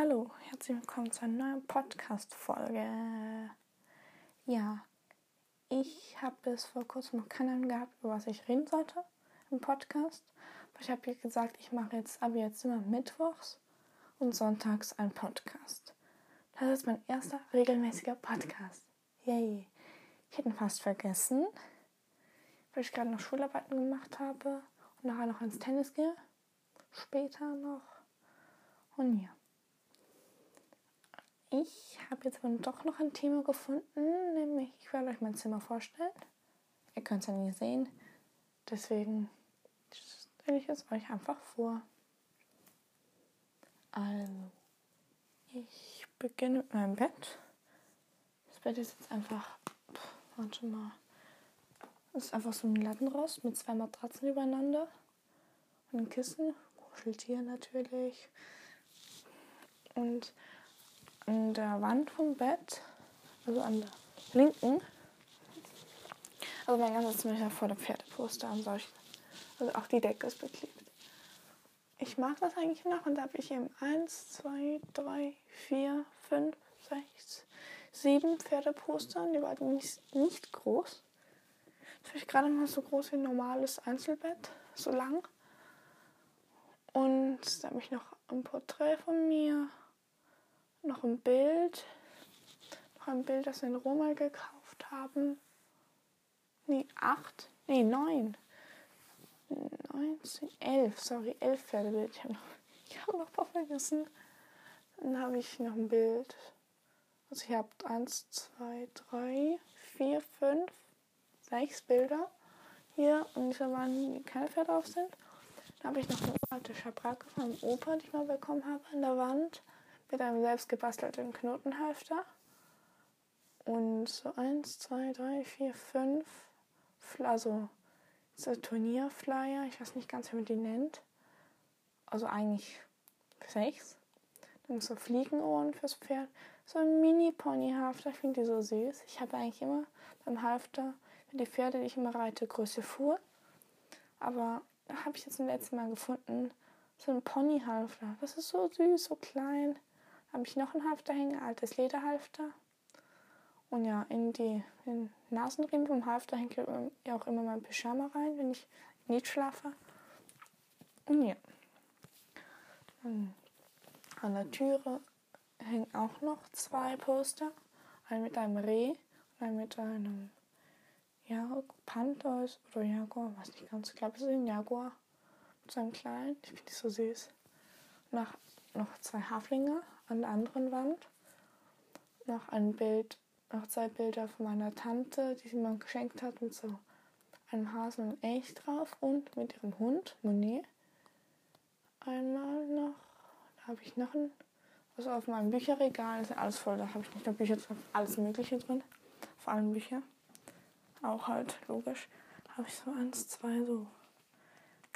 Hallo, herzlich willkommen zu einer neuen Podcast-Folge. Ja, ich habe bis vor kurzem noch keine Ahnung gehabt, über was ich reden sollte im Podcast. Aber ich habe gesagt, ich mache jetzt ab jetzt immer mittwochs und sonntags einen Podcast. Das ist mein erster regelmäßiger Podcast. Yay. Ich hätte ihn fast vergessen, weil ich gerade noch Schularbeiten gemacht habe und nachher noch ins Tennis gehe. Später noch. Und ja. Ich habe jetzt aber doch noch ein Thema gefunden, nämlich ich werde euch mein Zimmer vorstellen. Ihr könnt es ja nie sehen, deswegen stelle ich es euch einfach vor. Also, ich beginne mit meinem Bett. Das Bett ist jetzt einfach, warte mal, es ist einfach so ein Lattenrost mit zwei Matratzen übereinander und ein Kissen, Kuscheltier natürlich und an der Wand vom Bett, also an der linken, also mein ganzes Zimmer ist voller Pferdeposter und solchen. Also auch die Decke ist beklebt. Ich mag das eigentlich noch und da habe ich eben 1, 2, 3, 4, 5, 6, 7 Pferdeposter. Die waren nicht, nicht groß. Vielleicht gerade mal so groß wie ein normales Einzelbett, so lang. Und da habe ich noch ein Porträt von mir noch ein Bild. Noch ein Bild, das wir in Roma gekauft haben. Nee, acht. Nee, neun. 19, 11, sorry, 11 Pferdebild. Ich habe noch, hab noch ein paar vergessen. Dann habe ich noch ein Bild. Also ich habe 1, 2, 3, 4, 5, 6 Bilder hier. Und diese waren, keine Pferde drauf sind. Dann habe ich noch eine alte Schabracke vom Opa, die ich mal bekommen habe, an der Wand mit einem selbst gebastelten Knotenhalfter. Und so eins, zwei, drei, vier, fünf, also so Turnierflyer, ich weiß nicht ganz, wie man die nennt. Also eigentlich sechs. Dann so Fliegenohren fürs Pferd. So ein Mini-Pony-Halfter, ich finde die so süß. Ich habe eigentlich immer beim Halfter für die Pferde, die ich immer reite, Größe Fuhr. Aber habe ich jetzt zum letzten Mal gefunden, so ein Pony-Halfter. Das ist so süß, so klein habe ich noch ein Halfter hängen, altes Lederhalfter. Und ja, in die in Nasenriemen vom Halfter hängt ja auch immer mein Pyjama rein, wenn ich nicht schlafe. Und ja. Dann an der Türe hängen auch noch zwei Poster. Ein mit einem Reh und ein mit einem ja, Panther oder Jaguar, weiß nicht ganz. Ich glaube, es ist ein Jaguar. Mit so einem kleinen. Ich finde die so süß. Nach, noch zwei Haflinge an der anderen Wand noch ein Bild, noch zwei Bilder von meiner Tante, die sie mir geschenkt hat, mit so einem Hasen und Elch drauf und mit ihrem Hund, Monet. Einmal noch, da habe ich noch ein, also auf meinem Bücherregal ist ja alles voll, da habe ich nicht nur Bücher drin, alles Mögliche drin, vor allem Bücher. Auch halt, logisch. Habe ich so eins, zwei so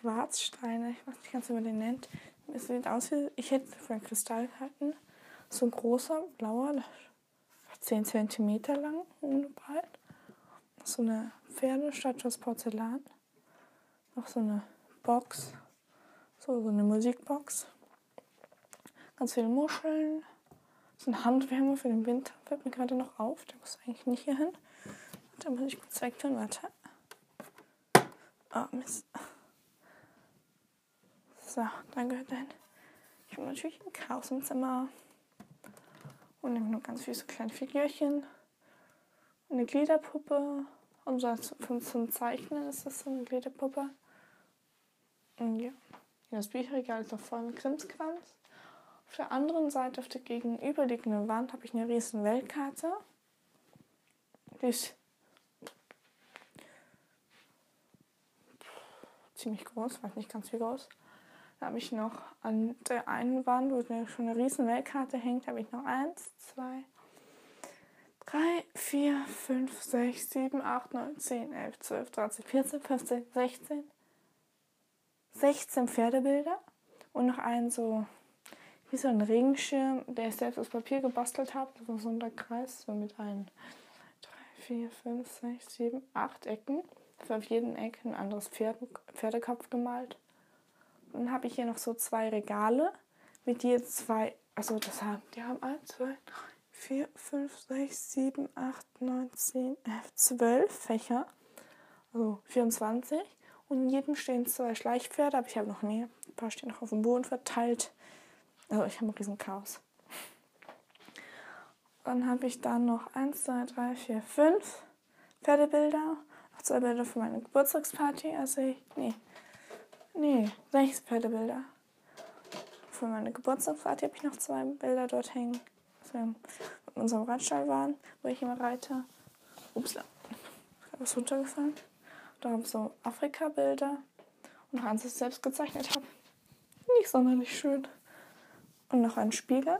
Quarzsteine, ich weiß nicht ganz, wie man den nennt. Es sieht aus wie, ich hätte für einen Kristall gehalten. So ein großer, blauer, 10 cm lang und breit. So eine Pferdestatue aus Porzellan. Noch so eine Box. So, so eine Musikbox. Ganz viele Muscheln. So ein Handwärmer für den Winter. Fällt mir gerade noch auf. Der muss eigentlich nicht hier hin. Da muss ich kurz wegtun. Warte. Ah, oh, Mist. So, dann gehört dahin. Ich habe natürlich ein Chaos im Zimmer. Und nehme nur ganz viele so kleine Figürchen. Eine Gliederpuppe. Und so für zum Zeichnen ist das so eine Gliederpuppe. Und ja. Das Bücherregal ist noch voll mit Krimskrams. Auf der anderen Seite, auf der gegenüberliegenden Wand, habe ich eine riesen Weltkarte. Die ist ziemlich groß, weiß nicht ganz wie groß. Da habe ich noch an der einen Wand, wo schon eine riesen Weltkarte hängt, habe ich noch 1, 2, 3, 4, 5, 6, 7, 8, 9, 10, 11, 12, 13, 14, 15, 16, 16 Pferdebilder und noch einen so wie so ein Regenschirm, der ich selbst aus Papier gebastelt habe. Das so ein Kreis, so mit einem 3, 4, 5, 6, 7, 8 Ecken. Für auf jedem Eck ein anderes Pferd, Pferdekopf gemalt. Dann habe ich hier noch so zwei Regale mit je zwei also das haben, die haben 1, 2, 3, 4, 5, 6, 7, 8, 9, 10, 11, 12 Fächer. Also 24. Und in jedem stehen zwei Schleichpferde, aber ich habe noch mehr. Ein paar stehen noch auf dem Boden verteilt. Also ich habe ein riesen Chaos. Dann habe ich dann noch 1, 2, 3, 4, 5 Pferdebilder. Noch zwei Bilder für meine Geburtstagsparty. Also ich, nee, nee, sechs Pferdebilder. Für meine Geburtstagsparty habe ich noch zwei Bilder dort hängen. In unserem Radstall waren, wo ich immer reite. Ups, was runtergefallen. Da habe ich so Afrika-Bilder und noch eins, das ich selbst gezeichnet habe. Nicht sonderlich schön. Und noch ein Spiegel.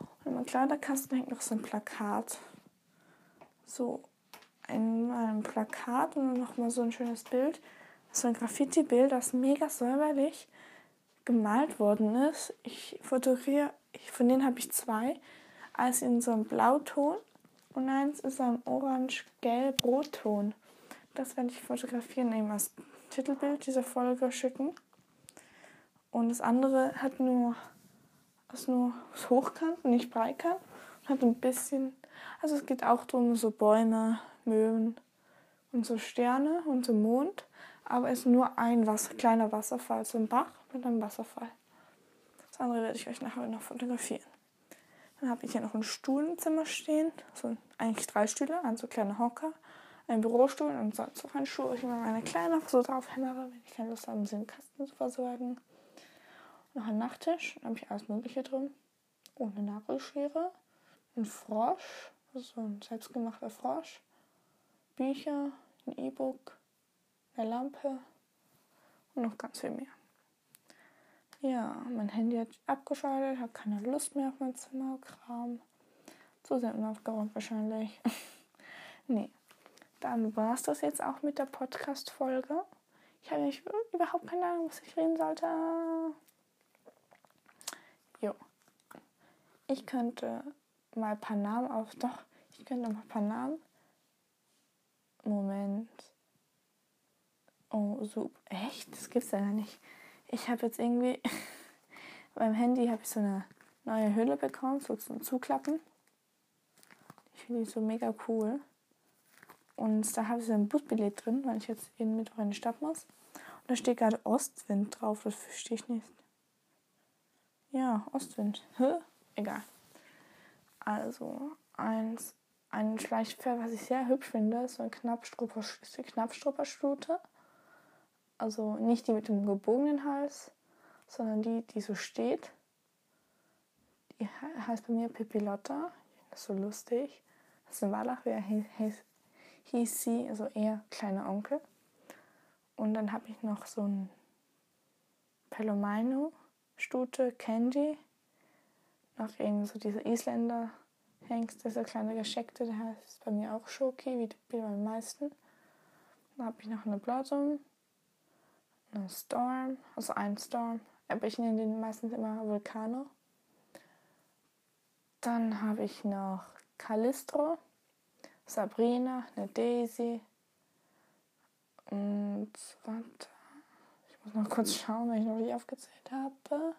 Und in meinem Kleiderkasten hängt noch so ein Plakat. So einmal ein Plakat und noch mal so ein schönes Bild. So ein Graffiti-Bild, das mega säuberlich gemalt worden ist. Ich fotografiere, von denen habe ich zwei. Eins in so einem Blauton und eins ist ein orange-gelb-rotton. Das werde ich fotografieren, eben als Titelbild dieser Folge schicken. Und das andere hat nur, ist nur hochkant, nicht breitkant. Und hat ein bisschen, also es geht auch darum, so Bäume, Möwen und so Sterne und so Mond. Aber es ist nur ein Wasser, kleiner Wasserfall, so ein Bach mit einem Wasserfall. Das andere werde ich euch nachher noch fotografieren. Dann habe ich hier noch einen Stuhl im Zimmer stehen. So eigentlich drei Stühle, ein so kleiner Hocker, ein Bürostuhl und sonst noch ein Stuhl, wo ich immer meine Kleider so drauf hämmere, wenn ich keine Lust habe, sie im Kasten zu versorgen. Noch ein Nachttisch, da habe ich alles Mögliche drin. Ohne Nagelschere. Ein Frosch, so ein selbstgemachter Frosch. Bücher, ein E-Book, eine Lampe und noch ganz viel mehr. Ja, mein Handy hat abgeschaltet, habe keine Lust mehr auf mein Zimmerkram. Zu sehr unaufgeräumt wahrscheinlich. nee. Dann war es das jetzt auch mit der Podcast-Folge. Ich habe überhaupt keine Ahnung, was ich reden sollte. Jo. Ich könnte mal ein paar Namen auf. Doch, ich könnte mal ein paar Namen. Moment. Oh, so. Echt? Das gibt's ja gar nicht. Ich habe jetzt irgendwie beim Handy habe ich so eine neue Hülle bekommen, so zum Zuklappen. Ich finde die so mega cool. Und da habe ich so ein Busbillett drin, weil ich jetzt jeden Mittwoch in die Stadt muss. Und da steht gerade Ostwind drauf, das verstehe ich nicht. Ja, Ostwind. Hä? Egal. Also, eins, ein Schleichpferd, was ich sehr hübsch finde, ist so eine Knappstrupperstute. Also nicht die mit dem gebogenen Hals, sondern die, die so steht. Die heißt bei mir Pipilotta. Das ist so lustig. Das ist in Wallach, wer hieß, hieß sie, also eher kleiner Onkel. Und dann habe ich noch so ein Pelomino-Stute, Candy. Noch irgendwie so diese Isländer Hengst, dieser kleine Gescheckte, der heißt bei mir auch Schoki, wie bei den meisten. Dann habe ich noch eine eine Storm, also ein Storm, aber ich nenne den meistens immer Vulcano. Dann habe ich noch Calistro, Sabrina, eine Daisy und warte, ich muss noch kurz schauen, wenn ich noch nicht aufgezählt habe.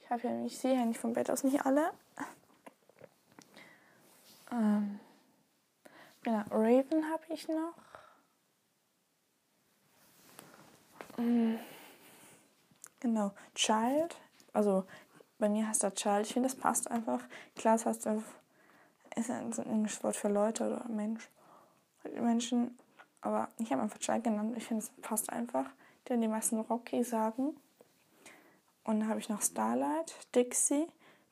Ich habe ja, ich sehe ja nicht vom Bett aus nicht alle. Ähm, genau, Raven habe ich noch. Genau, Child. Also bei mir heißt er Child. Ich finde, das passt einfach. Klar, es heißt ist ein englisches Wort für Leute oder Mensch. Menschen. Aber ich habe einfach Child genannt. Ich finde, es passt einfach. Denn die meisten Rocky sagen. Und dann habe ich noch Starlight, Dixie.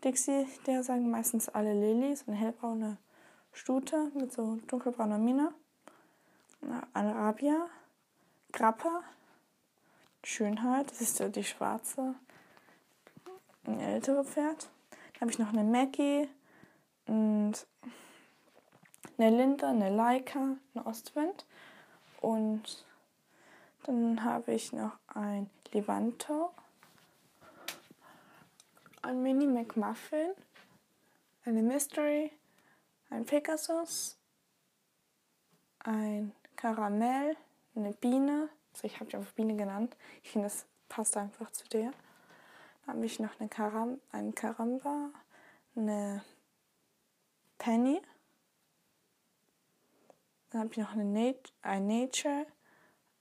Dixie, der sagen meistens alle Lily, so eine hellbraune Stute mit so dunkelbrauner Mine. Arabia, Grappa, Schönheit, das ist die schwarze, ein ältere Pferd. Dann habe ich noch eine Maggie und eine Linda, eine Leica, eine Ostwind. Und dann habe ich noch ein Levanto, ein Mini McMuffin, eine Mystery, ein Pegasus, ein Karamell, eine Biene. Ich habe die einfach Biene genannt. Ich finde, das passt einfach zu der. Dann habe ich noch eine Karam einen Karamba, eine Penny. Dann habe ich noch eine Nat ein Nature,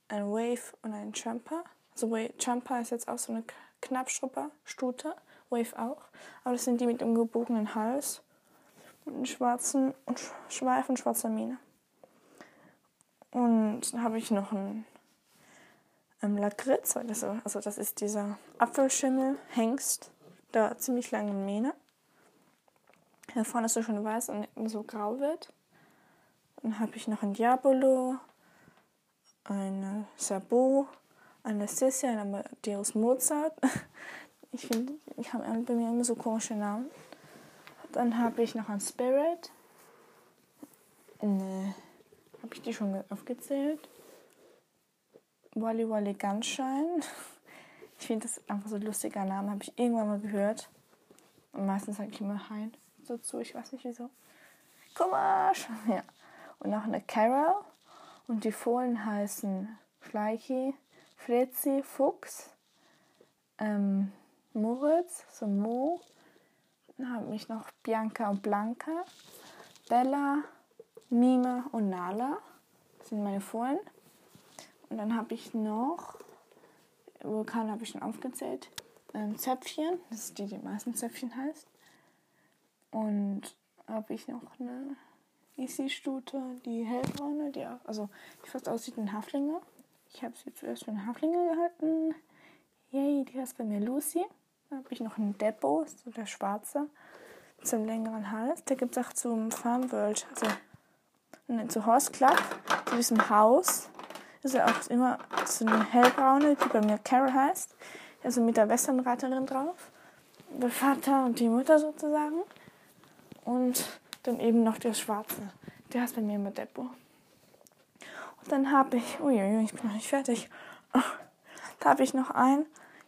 ein Wave und einen Jumper. Also Jumper ist jetzt auch so eine Knappstrupper, Stute, Wave auch. Aber das sind die mit dem gebogenen Hals, mit einem schwarzen und Schweif und schwarzer Mine. Und dann habe ich noch einen ähm, Lakritz, das, also das ist dieser Apfelschimmel, Hengst, der ziemlich langen Mähne. Hier vorne ist so schon weiß und so grau wird. Dann habe ich noch ein Diabolo, eine Sabot, eine Sissi, eine Amadeus Mozart. Ich finde, ich habe bei mir immer so komische Namen. Dann habe ich noch ein Spirit. Eine, habe ich die schon aufgezählt? Wally Wally Gunshine. Ich finde das einfach so ein lustiger Name, habe ich irgendwann mal gehört. Und meistens sage ich immer Hein dazu, ich weiß nicht wieso. Komisch! Ja. Und noch eine Carol. Und die Fohlen heißen Schleichi, Fritzi, Fuchs, ähm, Moritz, so Mo. Dann habe ich noch Bianca und Blanca, Bella, Mima und Nala. Das sind meine Fohlen. Und dann habe ich noch, Vulkan habe ich schon aufgezählt, ähm, Zäpfchen, das ist die, die meisten Zäpfchen heißt. Und habe ich noch eine Easy-Stute, die hellbraune, die auch, also die fast aussieht wie ein Haflinger. Ich habe sie zuerst für einen Haflinger gehalten. Yay, die heißt bei mir Lucy. Dann habe ich noch einen Depot, so der schwarze, zum längeren Hals. Der gibt es auch zum Farm World, also ne, zu Horse Club, zu diesem Haus. Ist ja auch immer so eine hellbraune, die bei mir Carol heißt. Also mit der Westernreiterin drauf. Der Vater und die Mutter sozusagen. Und dann eben noch der schwarze. Der heißt bei mir immer Depot. Und dann habe ich, uiuiui, ich bin noch nicht fertig. Da habe ich noch einen,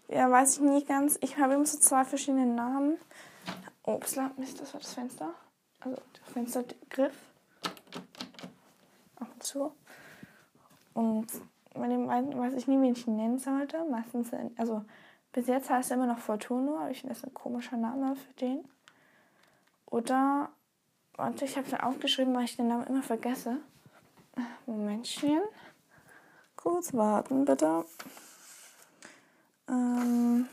ja, weiß ich nie ganz. Ich habe immer so zwei verschiedene Namen. Ups, Mist, das war das Fenster. Also der Fenstergriff. Ab und zu. Und bei dem weiß ich nie, wie ich ihn nennen sollte. Meistens, also bis jetzt heißt er immer noch Fortuno, aber ich finde das ein komischer Name für den. Oder, warte, ich habe es aufgeschrieben, weil ich den Namen immer vergesse. Momentchen. Kurz warten, bitte. Ähm.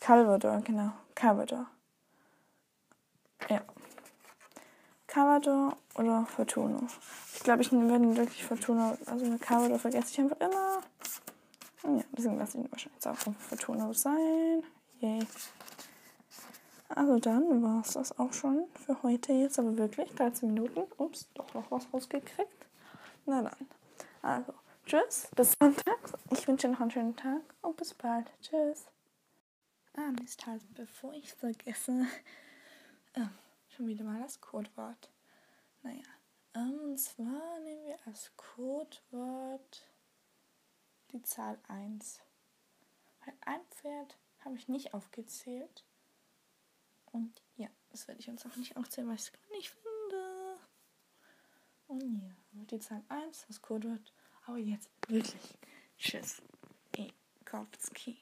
Calvador, genau. Calvador. Ja. Calvador oder Fortuno. Ich glaube, ich werde wirklich Fortuno, also mit Calvador vergesse ich einfach immer. Ja, deswegen lasse ich ihn wahrscheinlich auch Fortuno sein. Yay. Also dann war es das auch schon für heute jetzt, aber wirklich 13 Minuten. Ups, doch noch was rausgekriegt. Na dann. Also, tschüss, bis Sonntag. Ich wünsche noch einen schönen Tag und bis bald. Tschüss. Ah, Mist, halt, bevor ich vergesse, schon wieder mal das Codewort. Naja, ähm, und zwar nehmen wir als Codewort die Zahl 1. Weil ein Pferd habe ich nicht aufgezählt. Und ja, das werde ich uns auch nicht aufzählen, weil ich es gar nicht finde. Und ja, die Zahl 1, das Codewort. Aber jetzt wirklich. Tschüss. Ekowski.